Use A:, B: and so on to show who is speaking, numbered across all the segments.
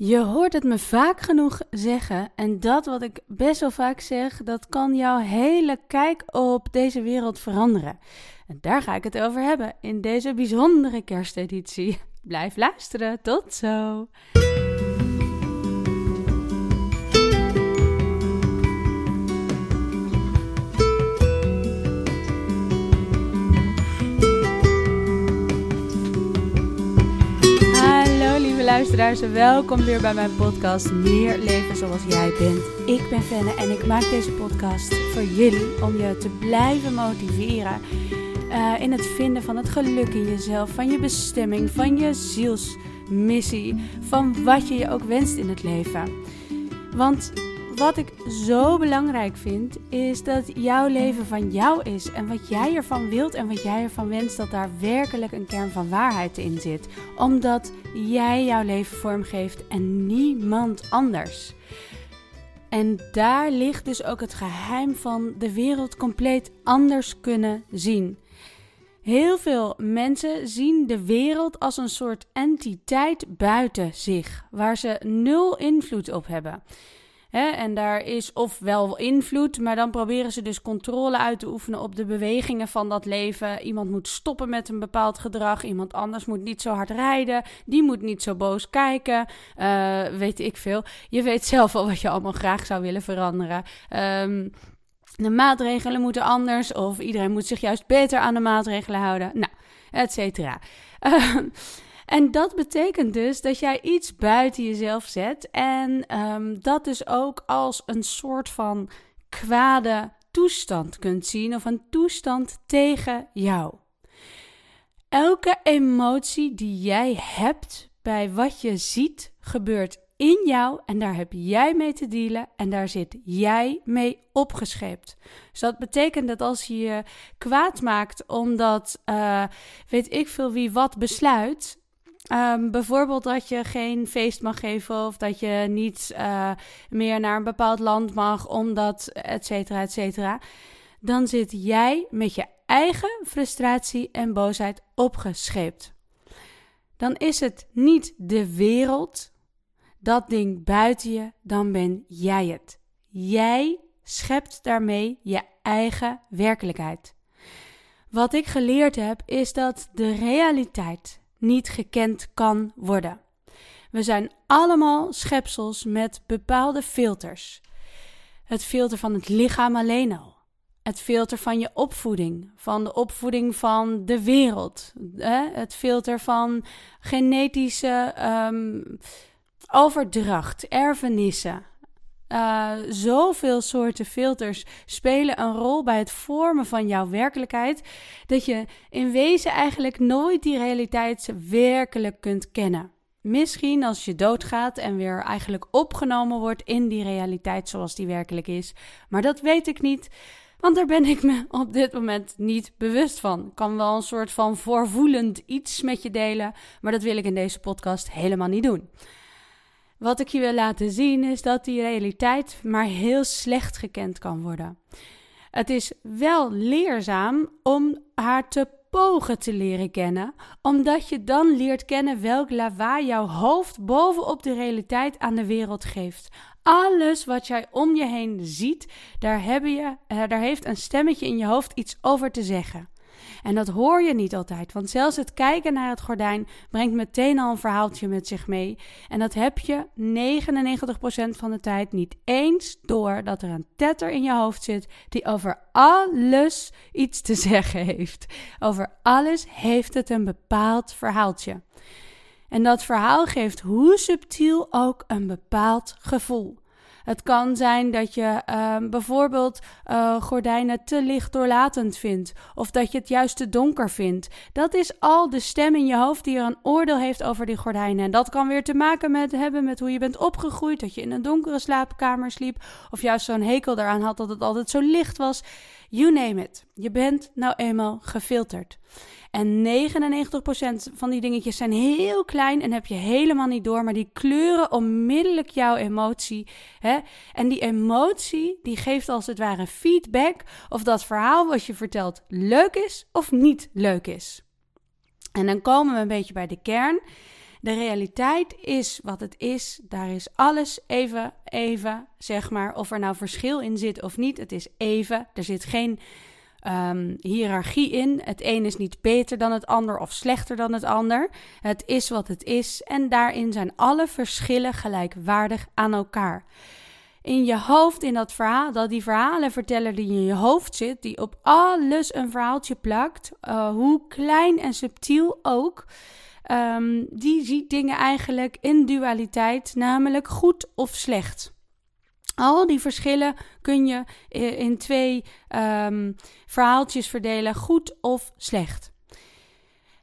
A: Je hoort het me vaak genoeg zeggen en dat wat ik best wel vaak zeg, dat kan jouw hele kijk op deze wereld veranderen. En daar ga ik het over hebben in deze bijzondere kersteditie. Blijf luisteren, tot zo! Luisteraars welkom weer bij mijn podcast Meer leven zoals jij bent. Ik ben Fenne en ik maak deze podcast voor jullie om je te blijven motiveren uh, in het vinden van het geluk in jezelf, van je bestemming, van je zielsmissie, van wat je je ook wenst in het leven. Want wat ik zo belangrijk vind, is dat jouw leven van jou is. En wat jij ervan wilt en wat jij ervan wenst, dat daar werkelijk een kern van waarheid in zit. Omdat jij jouw leven vormgeeft en niemand anders. En daar ligt dus ook het geheim van de wereld compleet anders kunnen zien. Heel veel mensen zien de wereld als een soort entiteit buiten zich, waar ze nul invloed op hebben. En daar is ofwel invloed, maar dan proberen ze dus controle uit te oefenen op de bewegingen van dat leven. Iemand moet stoppen met een bepaald gedrag, iemand anders moet niet zo hard rijden, die moet niet zo boos kijken, uh, weet ik veel. Je weet zelf al wat je allemaal graag zou willen veranderen. Um, de maatregelen moeten anders of iedereen moet zich juist beter aan de maatregelen houden. Nou, et cetera. Ehm, en dat betekent dus dat jij iets buiten jezelf zet en um, dat dus ook als een soort van kwade toestand kunt zien of een toestand tegen jou. Elke emotie die jij hebt bij wat je ziet, gebeurt in jou en daar heb jij mee te dealen en daar zit jij mee opgescheept. Dus dat betekent dat als je je kwaad maakt omdat uh, weet ik veel wie wat besluit, um, bijvoorbeeld dat je geen feest mag geven of dat je niet uh, meer naar een bepaald land mag omdat et cetera, et cetera, dan zit jij met je eigen frustratie en boosheid opgescheept. Dan is het niet de wereld dat ding buiten je, dan ben jij het. Jij schept daarmee je eigen werkelijkheid. Wat ik geleerd heb, is dat de realiteit niet gekend kan worden. We zijn allemaal schepsels met bepaalde filters. Het filter van het lichaam alleen al. Het filter van je opvoeding, van de opvoeding van de wereld. Het filter van genetische um, Overdracht, erfenissen. Uh, zoveel soorten filters spelen een rol bij het vormen van jouw werkelijkheid, dat je in wezen eigenlijk nooit die realiteit werkelijk kunt kennen. Misschien als je doodgaat en weer eigenlijk opgenomen wordt in die realiteit zoals die werkelijk is. Maar dat weet ik niet, want daar ben ik me op dit moment niet bewust van. Ik kan wel een soort van voorvoelend iets met je delen, maar dat wil ik in deze podcast helemaal niet doen. Wat ik je wil laten zien is dat die realiteit maar heel slecht gekend kan worden. Het is wel leerzaam om haar te pogen te leren kennen, omdat je dan leert kennen welk lawaai jouw hoofd bovenop de realiteit aan de wereld geeft. Alles wat jij om je heen ziet, daar, heb je, eh, daar heeft een stemmetje in je hoofd iets over te zeggen. En dat hoor je niet altijd, want zelfs het kijken naar het gordijn brengt meteen al een verhaaltje met zich mee. En dat heb je 99% van de tijd niet eens door dat er een tetter in je hoofd zit die over alles iets te zeggen heeft. Over alles heeft het een bepaald verhaaltje. En dat verhaal geeft hoe subtiel ook een bepaald gevoel. Het kan zijn dat je uh, bijvoorbeeld uh, gordijnen te licht doorlatend vindt. Of dat je het juist te donker vindt. Dat is al de stem in je hoofd die er een oordeel heeft over die gordijnen. En dat kan weer te maken met, hebben met hoe je bent opgegroeid. Dat je in een donkere slaapkamer sliep. Of juist zo'n hekel daaraan had dat het altijd zo licht was. You name it. Je bent nou eenmaal gefilterd. En 99% van die dingetjes zijn heel klein en heb je helemaal niet door, maar die kleuren onmiddellijk jouw emotie. Hè? En die emotie die geeft als het ware feedback of dat verhaal wat je vertelt leuk is of niet leuk is. En dan komen we een beetje bij de kern. De realiteit is wat het is. Daar is alles even, even, zeg maar. Of er nou verschil in zit of niet, het is even. Er zit geen um, hiërarchie in. Het een is niet beter dan het ander of slechter dan het ander. Het is wat het is. En daarin zijn alle verschillen gelijkwaardig aan elkaar in je hoofd, in dat verhaal, dat die verhalenverteller die in je hoofd zit, die op alles een verhaaltje plakt, uh, hoe klein en subtiel ook, um, die ziet dingen eigenlijk in dualiteit, namelijk goed of slecht. Al die verschillen kun je in twee um, verhaaltjes verdelen, goed of slecht.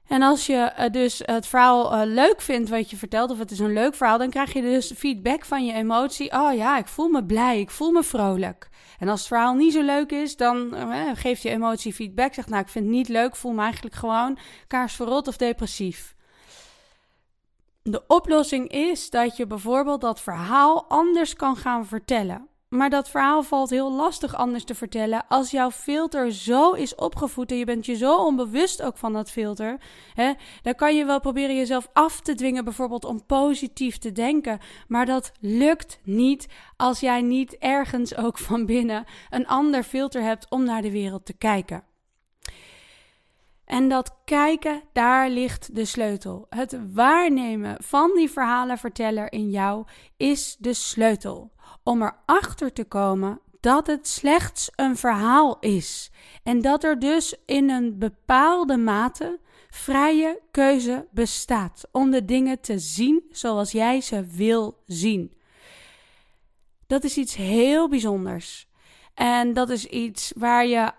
A: En als je uh, dus het verhaal uh, leuk vindt wat je vertelt, of het is een leuk verhaal, dan krijg je dus feedback van je emotie. Oh ja, ik voel me blij, ik voel me vrolijk. En als het verhaal niet zo leuk is, dan uh, geeft je emotie feedback. Zegt, nou, ik vind het niet leuk, voel me eigenlijk gewoon kaarsverrot of depressief. De oplossing is dat je bijvoorbeeld dat verhaal anders kan gaan vertellen. Maar dat verhaal valt heel lastig anders te vertellen als jouw filter zo is opgevoed en je bent je zo onbewust ook van dat filter. Hè, dan kan je wel proberen jezelf af te dwingen, bijvoorbeeld om positief te denken. Maar dat lukt niet als jij niet ergens ook van binnen een ander filter hebt om naar de wereld te kijken. En dat kijken, daar ligt de sleutel. Het waarnemen van die verhalenverteller in jou is de sleutel om erachter te komen dat het slechts een verhaal is. En dat er dus in een bepaalde mate vrije keuze bestaat om de dingen te zien zoals jij ze wil zien. Dat is iets heel bijzonders. En dat is iets waar je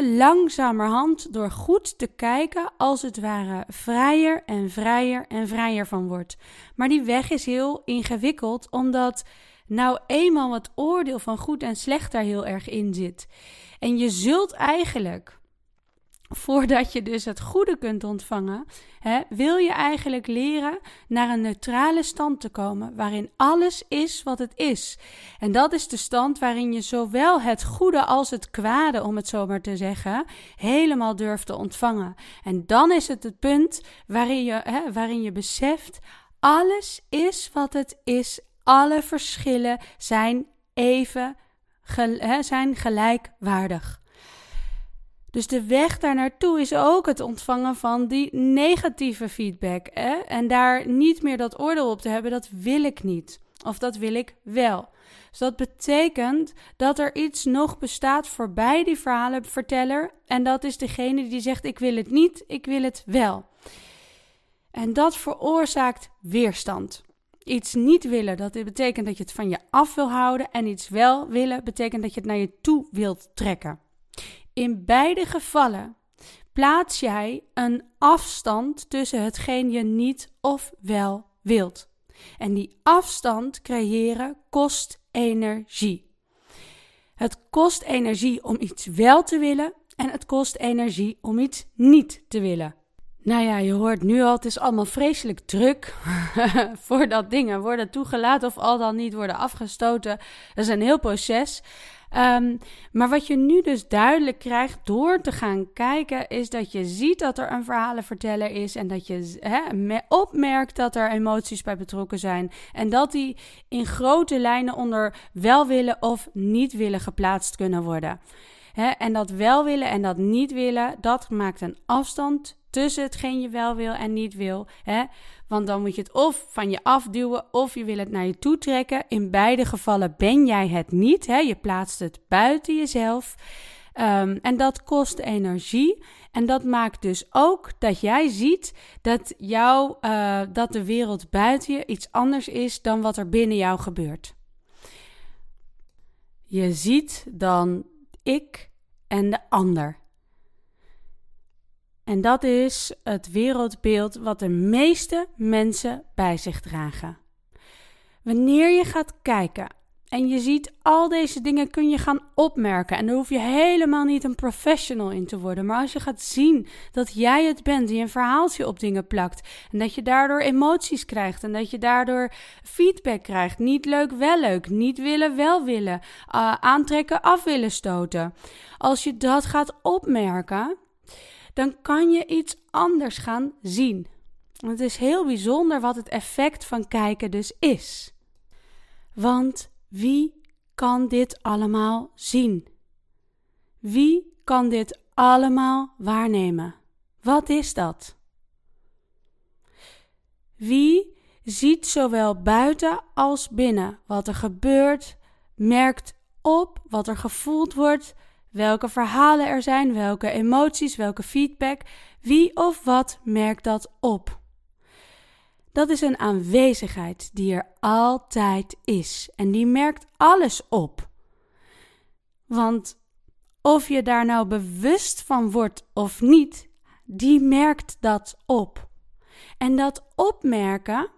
A: langzamerhand door goed te kijken, als het ware vrijer en vrijer en vrijer van wordt. Maar die weg is heel ingewikkeld, omdat nou eenmaal het oordeel van goed en slecht daar heel erg in zit. En je zult eigenlijk, voordat je dus het goede kunt ontvangen, hè, wil je eigenlijk leren naar een neutrale stand te komen, waarin alles is wat het is. En dat is de stand waarin je zowel het goede als het kwade, om het zo maar te zeggen, helemaal durft te ontvangen. En dan is het het punt waarin je, hè, waarin je beseft. Alles is wat het is alle verschillen zijn even zijn gelijkwaardig. Dus de weg daar naartoe is ook het ontvangen van die negatieve feedback. Hè? En daar niet meer dat oordeel op te hebben, dat wil ik niet. Of dat wil ik wel. Dus dat betekent dat er iets nog bestaat voorbij die verhalenverteller. En dat is degene die zegt: Ik wil het niet, ik wil het wel. En dat veroorzaakt weerstand. Iets niet willen, dat betekent dat je het van je af wil houden. En iets wel willen, betekent dat je het naar je toe wilt trekken. In beide gevallen plaats jij een afstand tussen hetgeen je niet of wel wilt. En die afstand creëren kost energie. Het kost energie om iets wel te willen en het kost energie om iets niet te willen. Nou ja, je hoort nu al, het is allemaal vreselijk druk voordat dingen worden toegelaten of al dan niet worden afgestoten. Dat is een heel proces. Um, maar wat je nu dus duidelijk krijgt door te gaan kijken, is dat je ziet dat er een verhalenverteller is en dat je opmerkt dat er emoties bij betrokken zijn. En dat die in grote lijnen onder wel willen of niet willen geplaatst kunnen worden. En dat wel willen en dat niet willen, dat maakt een afstand tussen hetgeen je wel wil en niet wil. Hè? Want dan moet je het of van je afduwen of je wil het naar je toe trekken. In beide gevallen ben jij het niet. Hè? Je plaatst het buiten jezelf. Um, en dat kost energie. En dat maakt dus ook dat jij ziet dat, jou, uh, dat de wereld buiten je iets anders is dan wat er binnen jou gebeurt. Je ziet dan ik en de ander. En dat is het wereldbeeld wat de meeste mensen bij zich dragen. Wanneer je gaat kijken en je ziet al deze dingen, kun je gaan opmerken. En daar hoef je helemaal niet een professional in te worden. Maar als je gaat zien dat jij het bent die een verhaaltje op dingen plakt. En dat je daardoor emoties krijgt. En dat je daardoor feedback krijgt. Niet leuk, wel leuk. Niet willen, wel willen. Uh, aantrekken, af willen stoten. Als je dat gaat opmerken dan kan je iets anders gaan zien. Het is heel bijzonder wat het effect van kijken dus is. Want wie kan dit allemaal zien? Wie kan dit allemaal waarnemen? Wat is dat? Wie ziet zowel buiten als binnen wat er gebeurt, merkt op wat er gevoeld wordt, welke verhalen er zijn, welke emoties, welke feedback. Wie of wat merkt dat op? Dat is een aanwezigheid die er altijd is en die merkt alles op. Want of je daar nou bewust van wordt of niet, die merkt dat op. En dat opmerken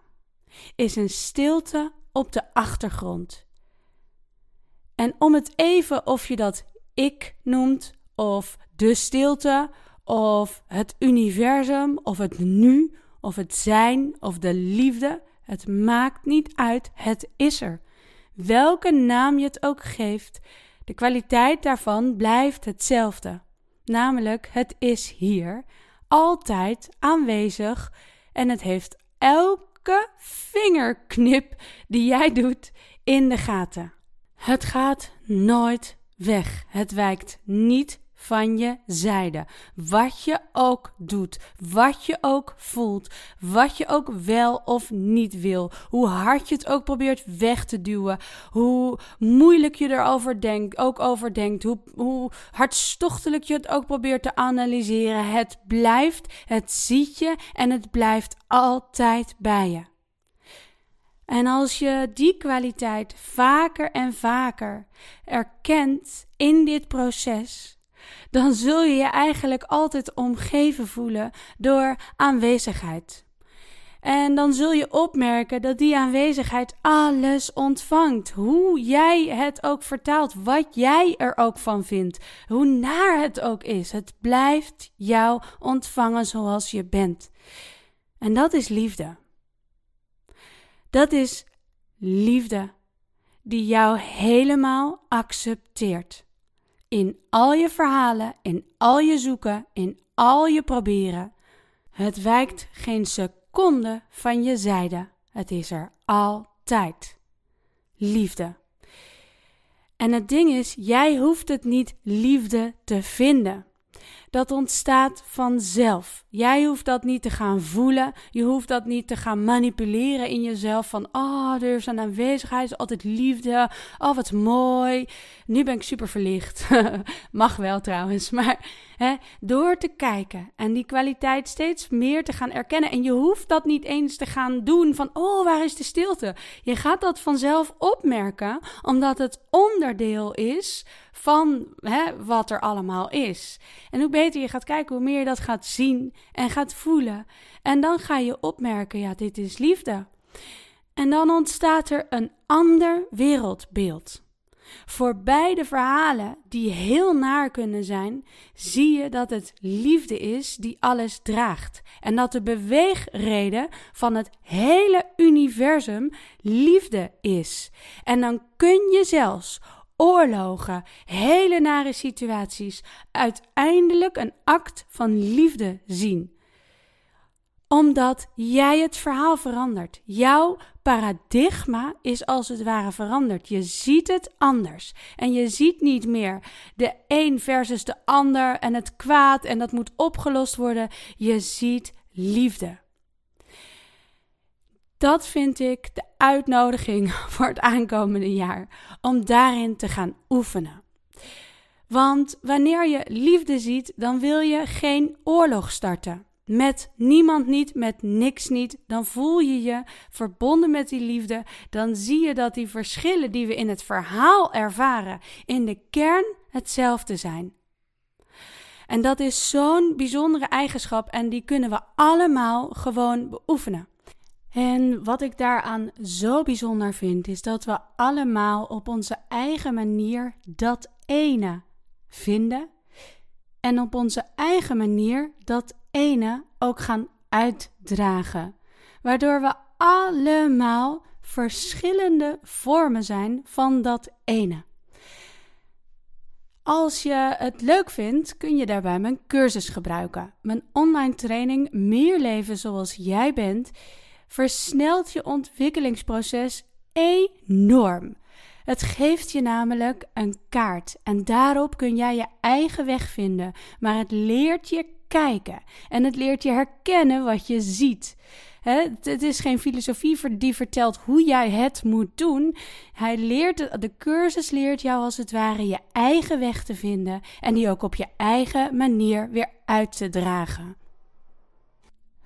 A: is een stilte op de achtergrond. En om het even of je dat ik noemt, of de stilte, of het universum, of het nu, of het zijn, of de liefde, het maakt niet uit, het is er. Welke naam je het ook geeft, de kwaliteit daarvan blijft hetzelfde. Namelijk, het is hier, altijd aanwezig en het heeft elke vingerknip die jij doet in de gaten. Het gaat nooit weg. Het wijkt niet van je zijde. Wat je ook doet, wat je ook voelt, wat je ook wel of niet wil, hoe hard je het ook probeert weg te duwen, hoe moeilijk je erover denkt, ook over denkt, hoe, hoe hartstochtelijk je het ook probeert te analyseren. Het blijft, het ziet je en het blijft altijd bij je. En als je die kwaliteit vaker en vaker erkent in dit proces, dan zul je je eigenlijk altijd omgeven voelen door aanwezigheid. En dan zul je opmerken dat die aanwezigheid alles ontvangt. Hoe jij het ook vertaalt, wat jij er ook van vindt, hoe naar het ook is. Het blijft jou ontvangen zoals je bent. En dat is liefde. Dat is liefde die jou helemaal accepteert. In al je verhalen, in al je zoeken, in al je proberen. Het wijkt geen seconde van je zijde. Het is er altijd. Liefde. En het ding is, jij hoeft het niet liefde te vinden dat ontstaat vanzelf. Jij hoeft dat niet te gaan voelen. Je hoeft dat niet te gaan manipuleren in jezelf. Van, oh, er is een aanwezigheid, is altijd liefde. Oh, wat mooi. Nu ben ik super verlicht. Mag wel trouwens. Maar hè, door te kijken en die kwaliteit steeds meer te gaan erkennen. En je hoeft dat niet eens te gaan doen van, oh, waar is de stilte? Je gaat dat vanzelf opmerken, omdat het onderdeel is van hè, wat er allemaal is. En hoe beter je gaat kijken, hoe meer je dat gaat zien en gaat voelen. En dan ga je opmerken, ja, dit is liefde. En dan ontstaat er een ander wereldbeeld. Voor beide verhalen, die heel naar kunnen zijn, zie je dat het liefde is die alles draagt. En dat de beweegreden van het hele universum liefde is. En dan kun je zelfs oorlogen, hele nare situaties, uiteindelijk een act van liefde zien. Omdat jij het verhaal verandert. Jouw paradigma is als het ware veranderd. Je ziet het anders. En je ziet niet meer de een versus de ander en het kwaad en dat moet opgelost worden. Je ziet liefde. Dat vind ik de uitnodiging voor het aankomende jaar. Om daarin te gaan oefenen. Want wanneer je liefde ziet, dan wil je geen oorlog starten. Met niemand niet, met niks niet. Dan voel je je verbonden met die liefde. Dan zie je dat die verschillen die we in het verhaal ervaren, in de kern hetzelfde zijn. En dat is zo'n bijzondere eigenschap en die kunnen we allemaal gewoon beoefenen. En wat ik daaraan zo bijzonder vind, is dat we allemaal op onze eigen manier dat ene vinden. En op onze eigen manier dat ene ook gaan uitdragen. Waardoor we allemaal verschillende vormen zijn van dat ene. Als je het leuk vindt, kun je daarbij mijn cursus gebruiken. Mijn online training Meer leven zoals jij bent versnelt je ontwikkelingsproces enorm. Het geeft je namelijk een kaart en daarop kun jij je eigen weg vinden, maar het leert je kijken en het leert je herkennen wat je ziet. Het is geen filosofie die vertelt hoe jij het moet doen. Hij leert, de cursus leert jou als het ware je eigen weg te vinden en die ook op je eigen manier weer uit te dragen.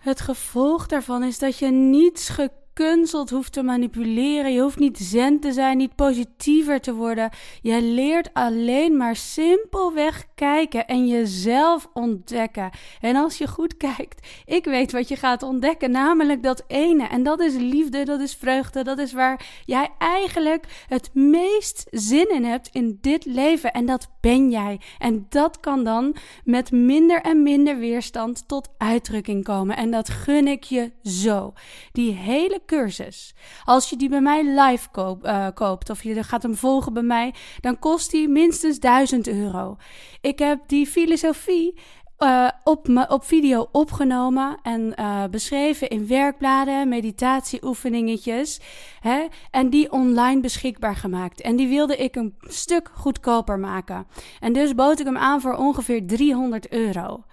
A: Het gevolg daarvan is dat je niets gekunsteld hoeft te manipuleren. Je hoeft niet zen te zijn, niet positiever te worden. Je leert alleen maar simpelweg kijken en jezelf ontdekken. En als je goed kijkt, ik weet wat je gaat ontdekken, namelijk dat ene. En dat is liefde, dat is vreugde, dat is waar jij eigenlijk het meest zin in hebt in dit leven. En dat ben jij. En dat kan dan met minder en minder weerstand tot uitdrukking komen. En dat gun ik je zo. Die hele cursus, als je die bij mij live uh, koopt of je gaat hem volgen bij mij, dan kost die minstens 1000 euro. Ik heb die filosofie uh, op, op video opgenomen en uh, beschreven in werkbladen, meditatieoefeningetjes. Hè, en die online beschikbaar gemaakt. En die wilde ik een stuk goedkoper maken. En dus bood ik hem aan voor ongeveer 300 euro.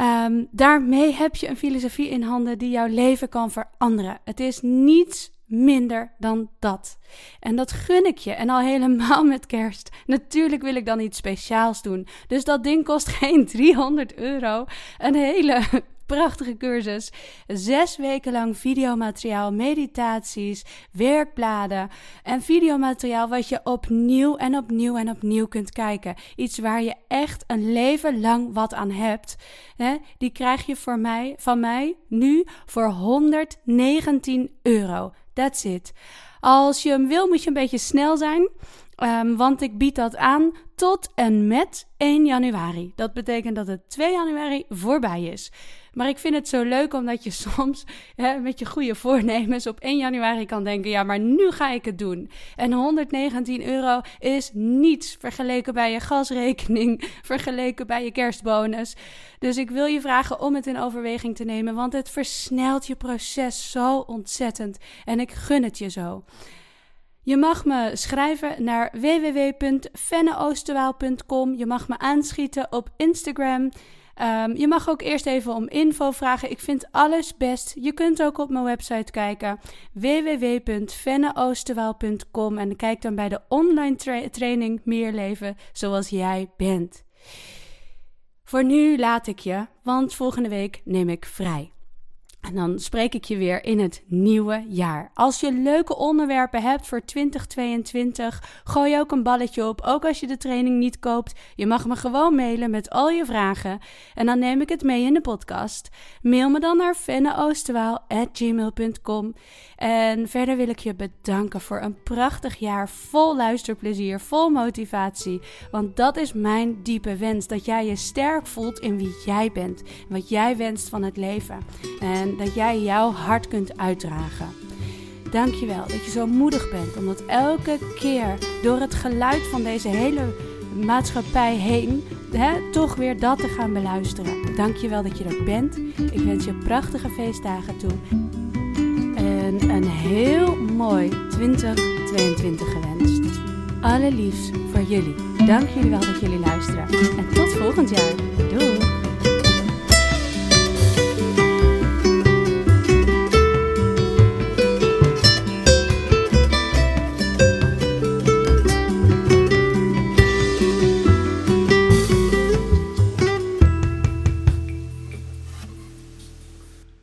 A: Um, daarmee heb je een filosofie in handen die jouw leven kan veranderen. Het is niets minder dan dat. En dat gun ik je. En al helemaal met kerst. Natuurlijk wil ik dan iets speciaals doen. Dus dat ding kost geen 300 euro. Een hele prachtige cursus. Zes weken lang videomateriaal, meditaties, werkbladen en videomateriaal wat je opnieuw en opnieuw en opnieuw kunt kijken. Iets waar je echt een leven lang wat aan hebt. Die krijg je voor mij, van mij nu voor 119 euro. That's it. Als je hem wil, moet je een beetje snel zijn. Um, want ik bied dat aan tot en met 1 januari. Dat betekent dat het 2 januari voorbij is. Maar ik vind het zo leuk omdat je soms hè, met je goede voornemens op 1 januari kan denken: ja, maar nu ga ik het doen. En 119 euro is niets vergeleken bij je gasrekening, vergeleken bij je kerstbonus. Dus ik wil je vragen om het in overweging te nemen, want het versnelt je proces zo ontzettend. En ik gun het je zo. Je mag me schrijven naar www.fenneoosterwaal.com. Je mag me aanschieten op Instagram. Um, je mag ook eerst even om info vragen. Ik vind alles best. Je kunt ook op mijn website kijken: www.venneoosterwaal.com en kijk dan bij de online tra training Meer leven zoals jij bent. Voor nu laat ik je, want volgende week neem ik vrij. En dan spreek ik je weer in het nieuwe jaar. Als je leuke onderwerpen hebt voor 2022, gooi ook een balletje op. Ook als je de training niet koopt. Je mag me gewoon mailen met al je vragen. En dan neem ik het mee in de podcast. Mail me dan naar fenneoosterwaal.gmail.com. En verder wil ik je bedanken voor een prachtig jaar vol luisterplezier, vol motivatie. Want dat is mijn diepe wens: dat jij je sterk voelt in wie jij bent. Wat jij wenst van het leven. En dat jij jouw hart kunt uitdragen. Dankjewel dat je zo moedig bent om dat elke keer door het geluid van deze hele maatschappij heen hè, toch weer dat te gaan beluisteren. Dankjewel dat je er bent. Ik wens je prachtige feestdagen toe. En een heel mooi 2022 gewenst. Allerliefst voor jullie. Dank jullie wel dat jullie luisteren. En tot volgend jaar. Doei!